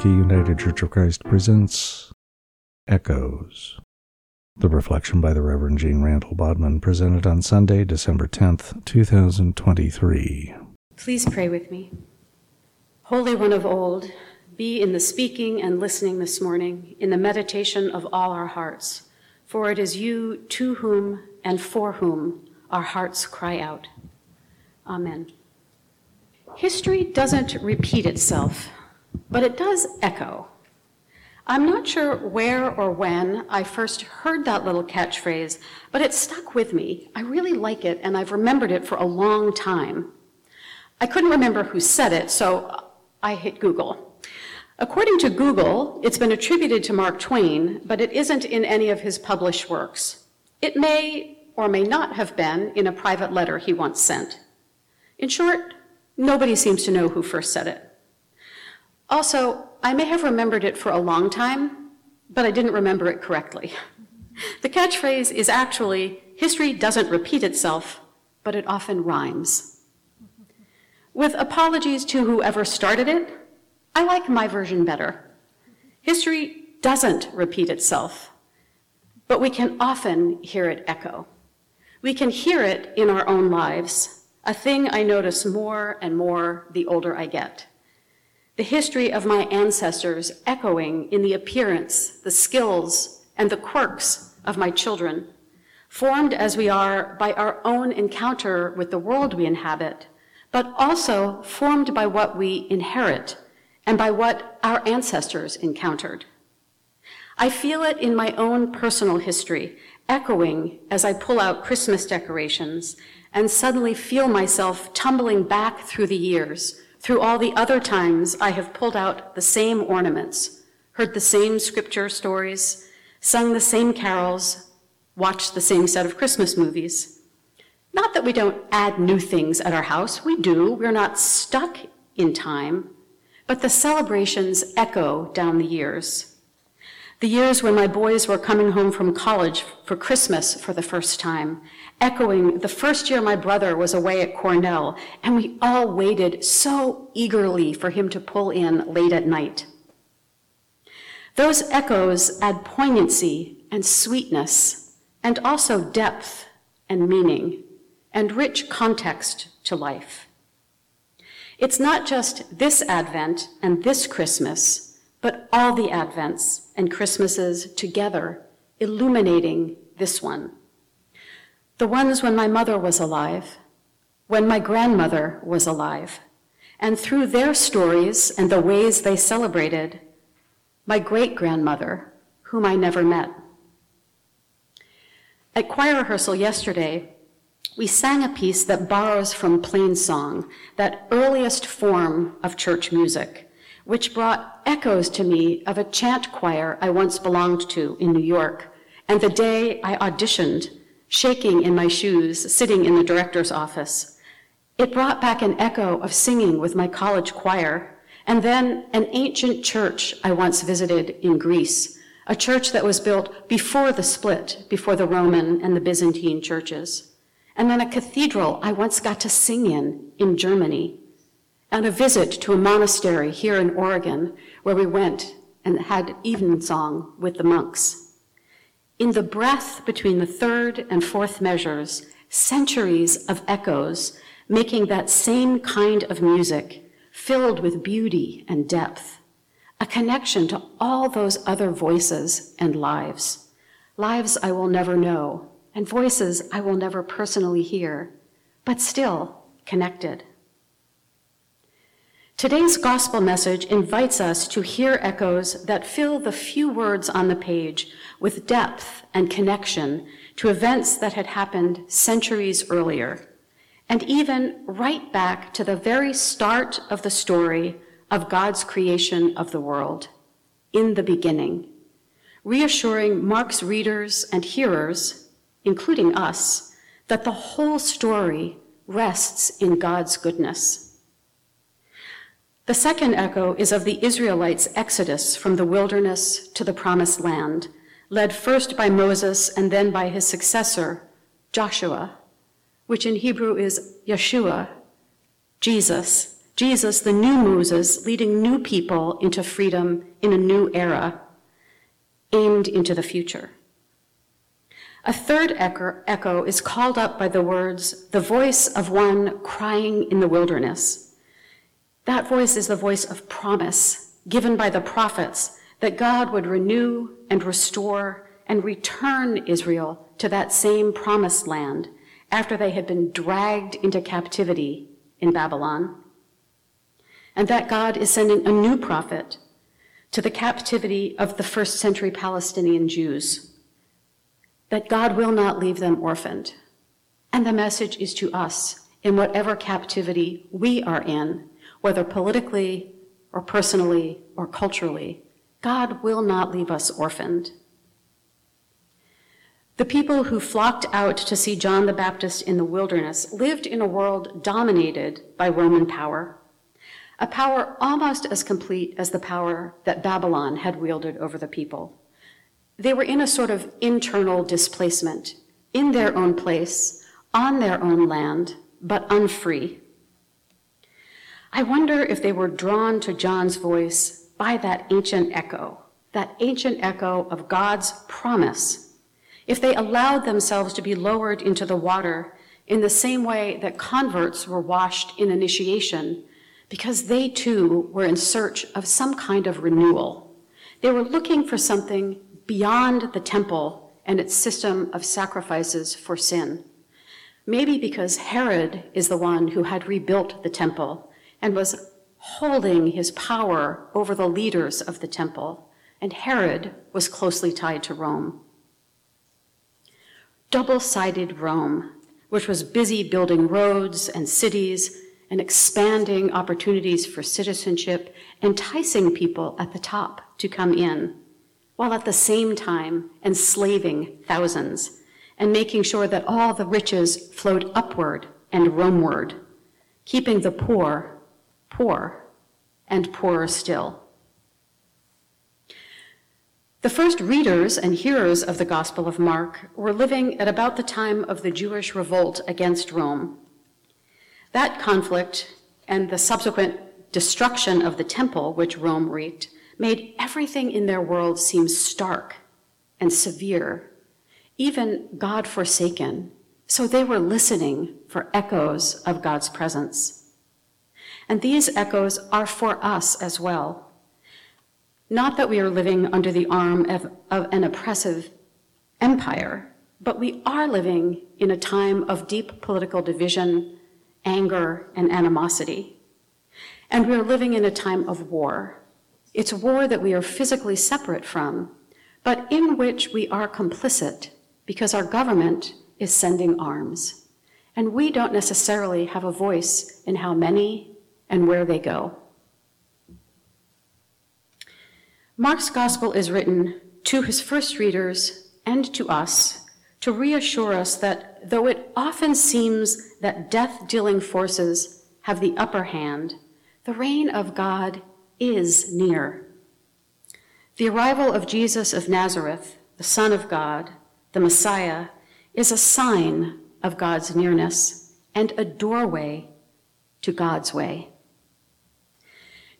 Milwaukie United Church of Christ presents Echoes. The reflection by the Reverend Jeanne Randall-Bodman presented on Sunday, December 10th, 2023. Please pray with me. Holy One of old, be in the speaking and listening this morning, in the meditation of all our hearts, for it is you to whom and for whom our hearts cry out. Amen. History doesn't repeat itself, but it does echo. I'm not sure where or when I first heard that little catchphrase, but it stuck with me. I really like it, and I've remembered it for a long time. I couldn't remember who said it, so I hit Google. According to Google, it's been attributed to Mark Twain, but it isn't in any of his published works. It may or may not have been in a private letter he once sent. In short, nobody seems to know who first said it. Also, I may have remembered it for a long time, but I didn't remember it correctly. The catchphrase is actually history doesn't repeat itself, but it often rhymes. With apologies to whoever started it, I like my version better. History doesn't repeat itself, but we can often hear it echo. We can hear it in our own lives, a thing I notice more and more the older I get. The history of my ancestors echoing in the appearance, the skills, and the quirks of my children, formed as we are by our own encounter with the world we inhabit, but also formed by what we inherit and by what our ancestors encountered. I feel it in my own personal history, echoing as I pull out Christmas decorations and suddenly feel myself tumbling back through the years, through all the other times I have pulled out the same ornaments, heard the same scripture stories, sung the same carols, watched the same set of Christmas movies. Not that we don't add new things at our house, we do. We're not stuck in time, but the celebrations echo down the years. The years when my boys were coming home from college for Christmas for the first time, echoing the first year my brother was away at Cornell, and we all waited so eagerly for him to pull in late at night. Those echoes add poignancy and sweetness, and also depth and meaning, and rich context to life. It's not just this Advent and this Christmas, but all the Advents and Christmases together, illuminating this one. The ones when my mother was alive, when my grandmother was alive, and through their stories and the ways they celebrated, my great grandmother, whom I never met. At choir rehearsal yesterday, we sang a piece that borrows from plain song, that earliest form of church music, which brought echoes to me of a chant choir I once belonged to in New York, and the day I auditioned, shaking in my shoes, sitting in the director's office. It brought back an echo of singing with my college choir, and then an ancient church I once visited in Greece, a church that was built before the split, before the Roman and the Byzantine churches. And then a cathedral I once got to sing in, in Germany, and a visit to a monastery here in Oregon where we went and had evensong with the monks. In the breath between the third and fourth measures, centuries of echoes making that same kind of music filled with beauty and depth, a connection to all those other voices and lives, lives I will never know, and voices I will never personally hear, but still connected. Today's gospel message invites us to hear echoes that fill the few words on the page with depth and connection to events that had happened centuries earlier, and even right back to the very start of the story of God's creation of the world, in the beginning, reassuring Mark's readers and hearers, including us, that the whole story rests in God's goodness. The second echo is of the Israelites' exodus from the wilderness to the promised land, led first by Moses and then by his successor, Joshua, which in Hebrew is Yeshua, Jesus. Jesus, the new Moses, leading new people into freedom in a new era, aimed into the future. A third echo is called up by the words, the voice of one crying in the wilderness. That voice is the voice of promise given by the prophets that God would renew and restore and return Israel to that same promised land after they had been dragged into captivity in Babylon. And that God is sending a new prophet to the captivity of the first century Palestinian Jews. That God will not leave them orphaned. And the message is to us in whatever captivity we are in, whether politically or personally or culturally. God will not leave us orphaned. The people who flocked out to see John the Baptist in the wilderness lived in a world dominated by Roman power, a power almost as complete as the power that Babylon had wielded over the people. They were in a sort of internal displacement, in their own place, on their own land, but unfree. I wonder if they were drawn to John's voice by that ancient echo, that ancient echo of God's promise if they allowed themselves to be lowered into the water in the same way that converts were washed in initiation, because they too were in search of some kind of renewal. They were looking for something beyond the temple and its system of sacrifices for sin. Maybe because Herod is the one who had rebuilt the temple and was holding his power over the leaders of the temple, and Herod was closely tied to Rome. Double sided Rome, which was busy building roads and cities and expanding opportunities for citizenship, enticing people at the top to come in, while at the same time enslaving thousands and making sure that all the riches flowed upward and Romeward, keeping the poor poor and poorer still. The first readers and hearers of the Gospel of Mark were living at about the time of the Jewish revolt against Rome. That conflict and the subsequent destruction of the temple, which Rome wreaked, made everything in their world seem stark and severe, even God forsaken. So they were listening for echoes of God's presence. And these echoes are for us as well. Not that we are living under the arm of, of an oppressive empire, but we are living in a time of deep political division, anger, and animosity. And we are living in a time of war. It's war that we are physically separate from, but in which we are complicit because our government is sending arms. And we don't necessarily have a voice in how many and where they go. Mark's gospel is written to his first readers and to us to reassure us that though it often seems that death dealing forces have the upper hand, the reign of God is near. The arrival of Jesus of Nazareth, the Son of God, the Messiah, is a sign of God's nearness and a doorway to God's way.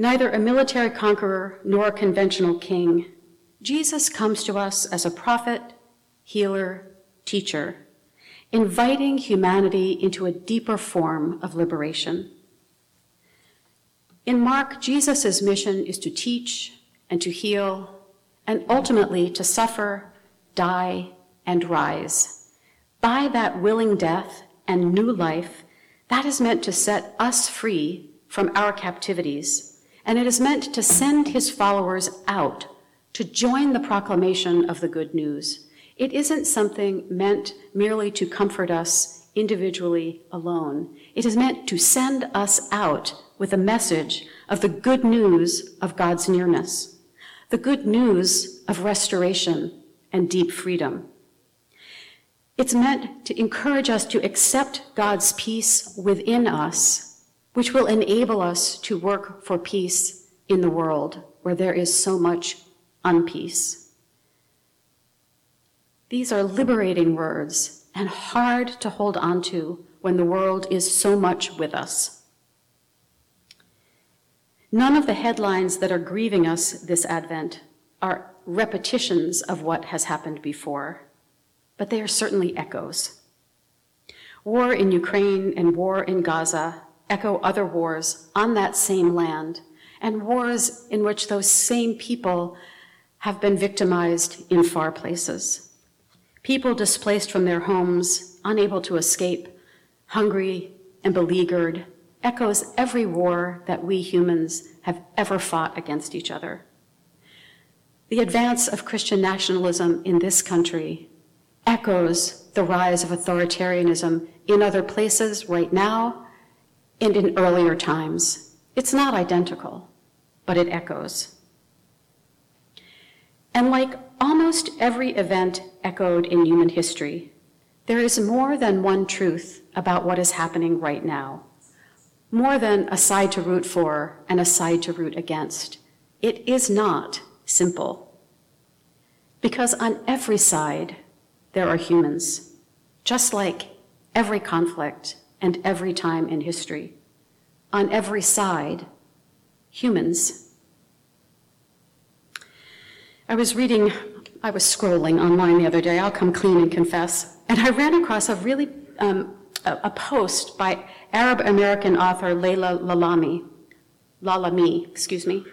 Neither a military conqueror nor a conventional king, Jesus comes to us as a prophet, healer, teacher, inviting humanity into a deeper form of liberation. In Mark, Jesus' mission is to teach and to heal, and ultimately to suffer, die, and rise. By that willing death and new life, that is meant to set us free from our captivities and it is meant to send his followers out to join the proclamation of the good news. It isn't something meant merely to comfort us individually alone. It is meant to send us out with a message of the good news of God's nearness, the good news of restoration and deep freedom. It's meant to encourage us to accept God's peace within us which will enable us to work for peace in the world where there is so much unpeace. These are liberating words and hard to hold on to when the world is so much with us. None of the headlines that are grieving us this Advent are repetitions of what has happened before, but they are certainly echoes. War in Ukraine and war in Gaza echo other wars on that same land, and wars in which those same people have been victimized in far places. People displaced from their homes, unable to escape, hungry and beleaguered, echoes every war that we humans have ever fought against each other. The advance of Christian nationalism in this country echoes the rise of authoritarianism in other places right now and in earlier times. It's not identical, but it echoes. And like almost every event echoed in human history, there is more than one truth about what is happening right now, more than a side to root for and a side to root against. It is not simple. Because on every side, there are humans, just like every conflict and every time in history. On every side, humans. I was reading, I was scrolling online the other day, I'll come clean and confess, and I ran across a really um, a, a, post by Arab American author Laila Lalami. Lalami, excuse me.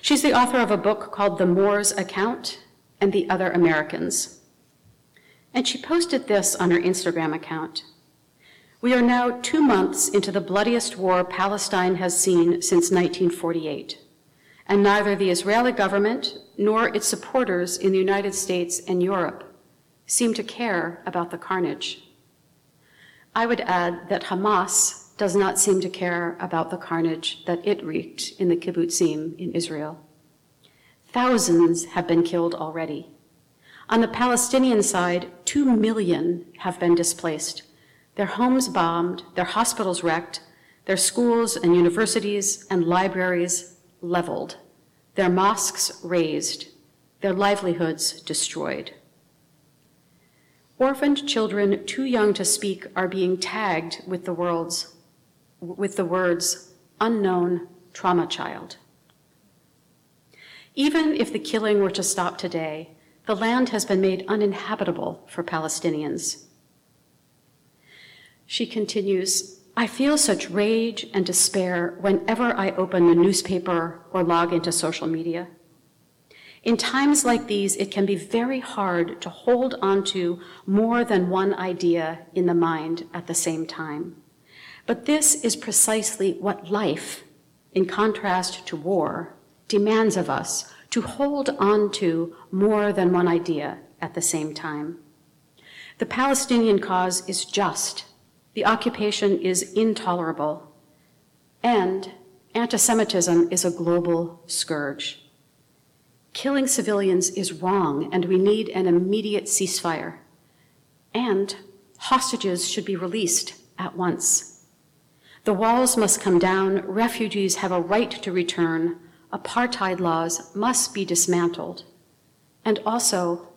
She's the author of a book called The Moors Account and the Other Americans. And she posted this on her Instagram account. We are now two months into the bloodiest war Palestine has seen since 1948, and neither the Israeli government nor its supporters in the United States and Europe seem to care about the carnage. I would add that Hamas does not seem to care about the carnage that it wreaked in the kibbutzim in Israel. Thousands have been killed already. On the Palestinian side, two million have been displaced their homes bombed, their hospitals wrecked, their schools and universities and libraries leveled, their mosques razed, their livelihoods destroyed. Orphaned children too young to speak are being tagged with the world's with the words unknown trauma child. Even if the killing were to stop today, the land has been made uninhabitable for Palestinians. She continues, I feel such rage and despair whenever I open the newspaper or log into social media. In times like these, it can be very hard to hold onto more than one idea in the mind at the same time. But this is precisely what life, in contrast to war, demands of us to hold on to more than one idea at the same time. The Palestinian cause is just the occupation is intolerable, and anti Semitism is a global scourge. Killing civilians is wrong, and we need an immediate ceasefire. And hostages should be released at once. The walls must come down, refugees have a right to return, apartheid laws must be dismantled, and also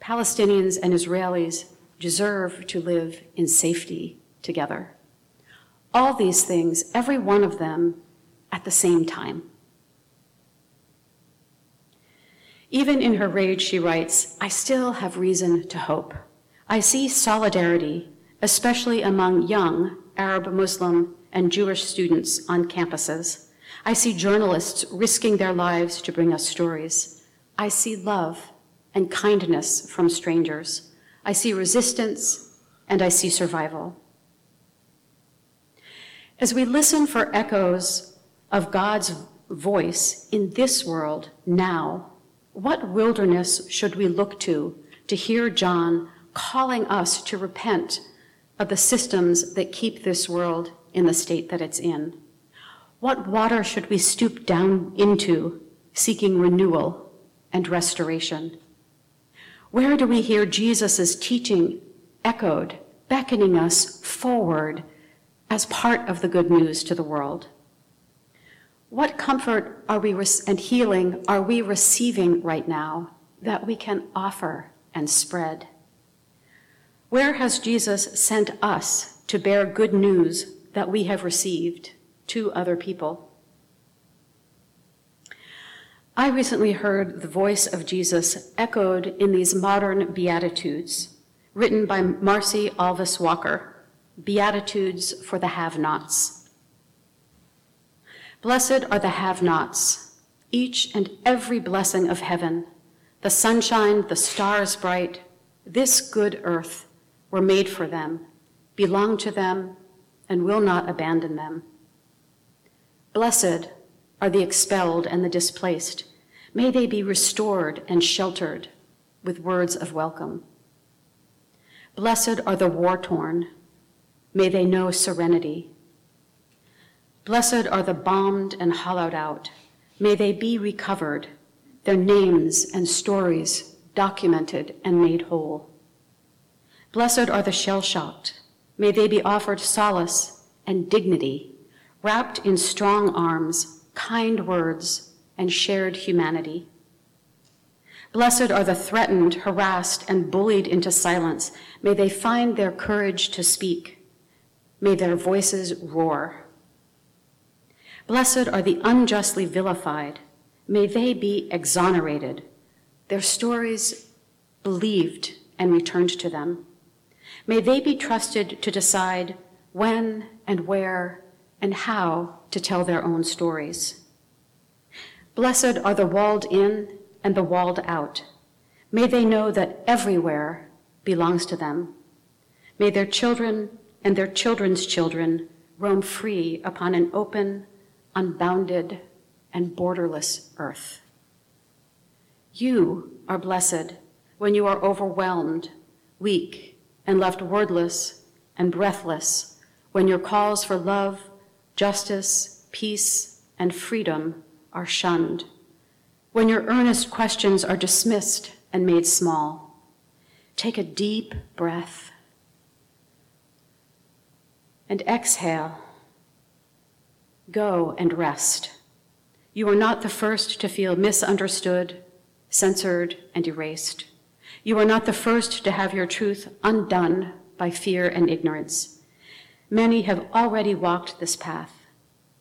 Palestinians and Israelis deserve to live in safety together. All these things, every one of them, at the same time. Even in her rage, she writes, I still have reason to hope. I see solidarity, especially among young Arab, Muslim, and Jewish students on campuses. I see journalists risking their lives to bring us stories. I see love and kindness from strangers. I see resistance, and I see survival. As we listen for echoes of God's voice in this world now, what wilderness should we look to to hear John calling us to repent of the systems that keep this world in the state that it's in? What water should we stoop down into seeking renewal and restoration? Where do we hear Jesus' teaching echoed, beckoning us forward as part of the good news to the world? What comfort are we and healing are we receiving right now that we can offer and spread? Where has Jesus sent us to bear good news that we have received to other people? I recently heard the voice of Jesus echoed in these modern Beatitudes, written by Marcie Alvis Walker Beatitudes for the Have Nots. Blessed are the have nots, each and every blessing of heaven, the sunshine, the stars bright, this good earth were made for them, belong to them, and will not abandon them. Blessed are the expelled and the displaced. May they be restored and sheltered with words of welcome. Blessed are the war torn. May they know serenity. Blessed are the bombed and hollowed out. May they be recovered, their names and stories documented and made whole. Blessed are the shell shocked. May they be offered solace and dignity, wrapped in strong arms, kind words, and shared humanity. Blessed are the threatened, harassed, and bullied into silence. May they find their courage to speak. May their voices roar. Blessed are the unjustly vilified. May they be exonerated, their stories believed and returned to them. May they be trusted to decide when and where and how to tell their own stories. Blessed are the walled in and the walled out. May they know that everywhere belongs to them. May their children and their children's children roam free upon an open, unbounded, and borderless earth. You are blessed when you are overwhelmed, weak, and left wordless and breathless, when your calls for love, justice, peace, and freedom are shunned, when your earnest questions are dismissed and made small. Take a deep breath and exhale Go and rest. You are not the first to feel misunderstood, censored, and erased. You are not the first to have your truth undone by fear and ignorance. Many have already walked this path.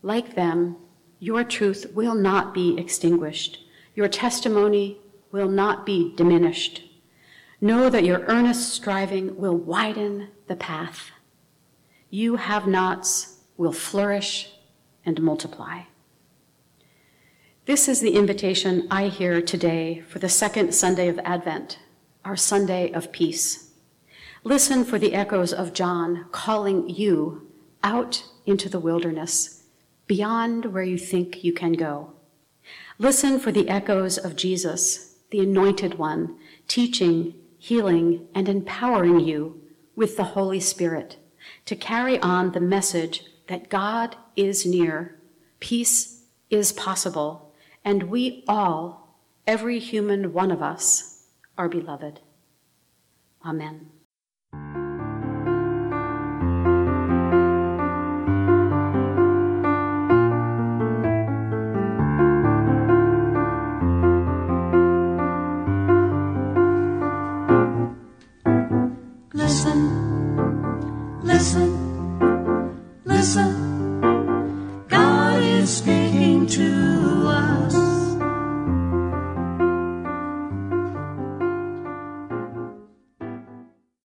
Like them, your truth will not be extinguished. Your testimony will not be diminished. Know that your earnest striving will widen the path. You have nots will flourish and multiply. This is the invitation I hear today for the second Sunday of Advent, our Sunday of peace. Listen for the echoes of John calling you out into the wilderness, beyond where you think you can go. Listen for the echoes of Jesus, the Anointed One, teaching, healing, and empowering you with the Holy Spirit to carry on the message that God is near, peace is possible, and we all, every human one of us, are beloved. Amen.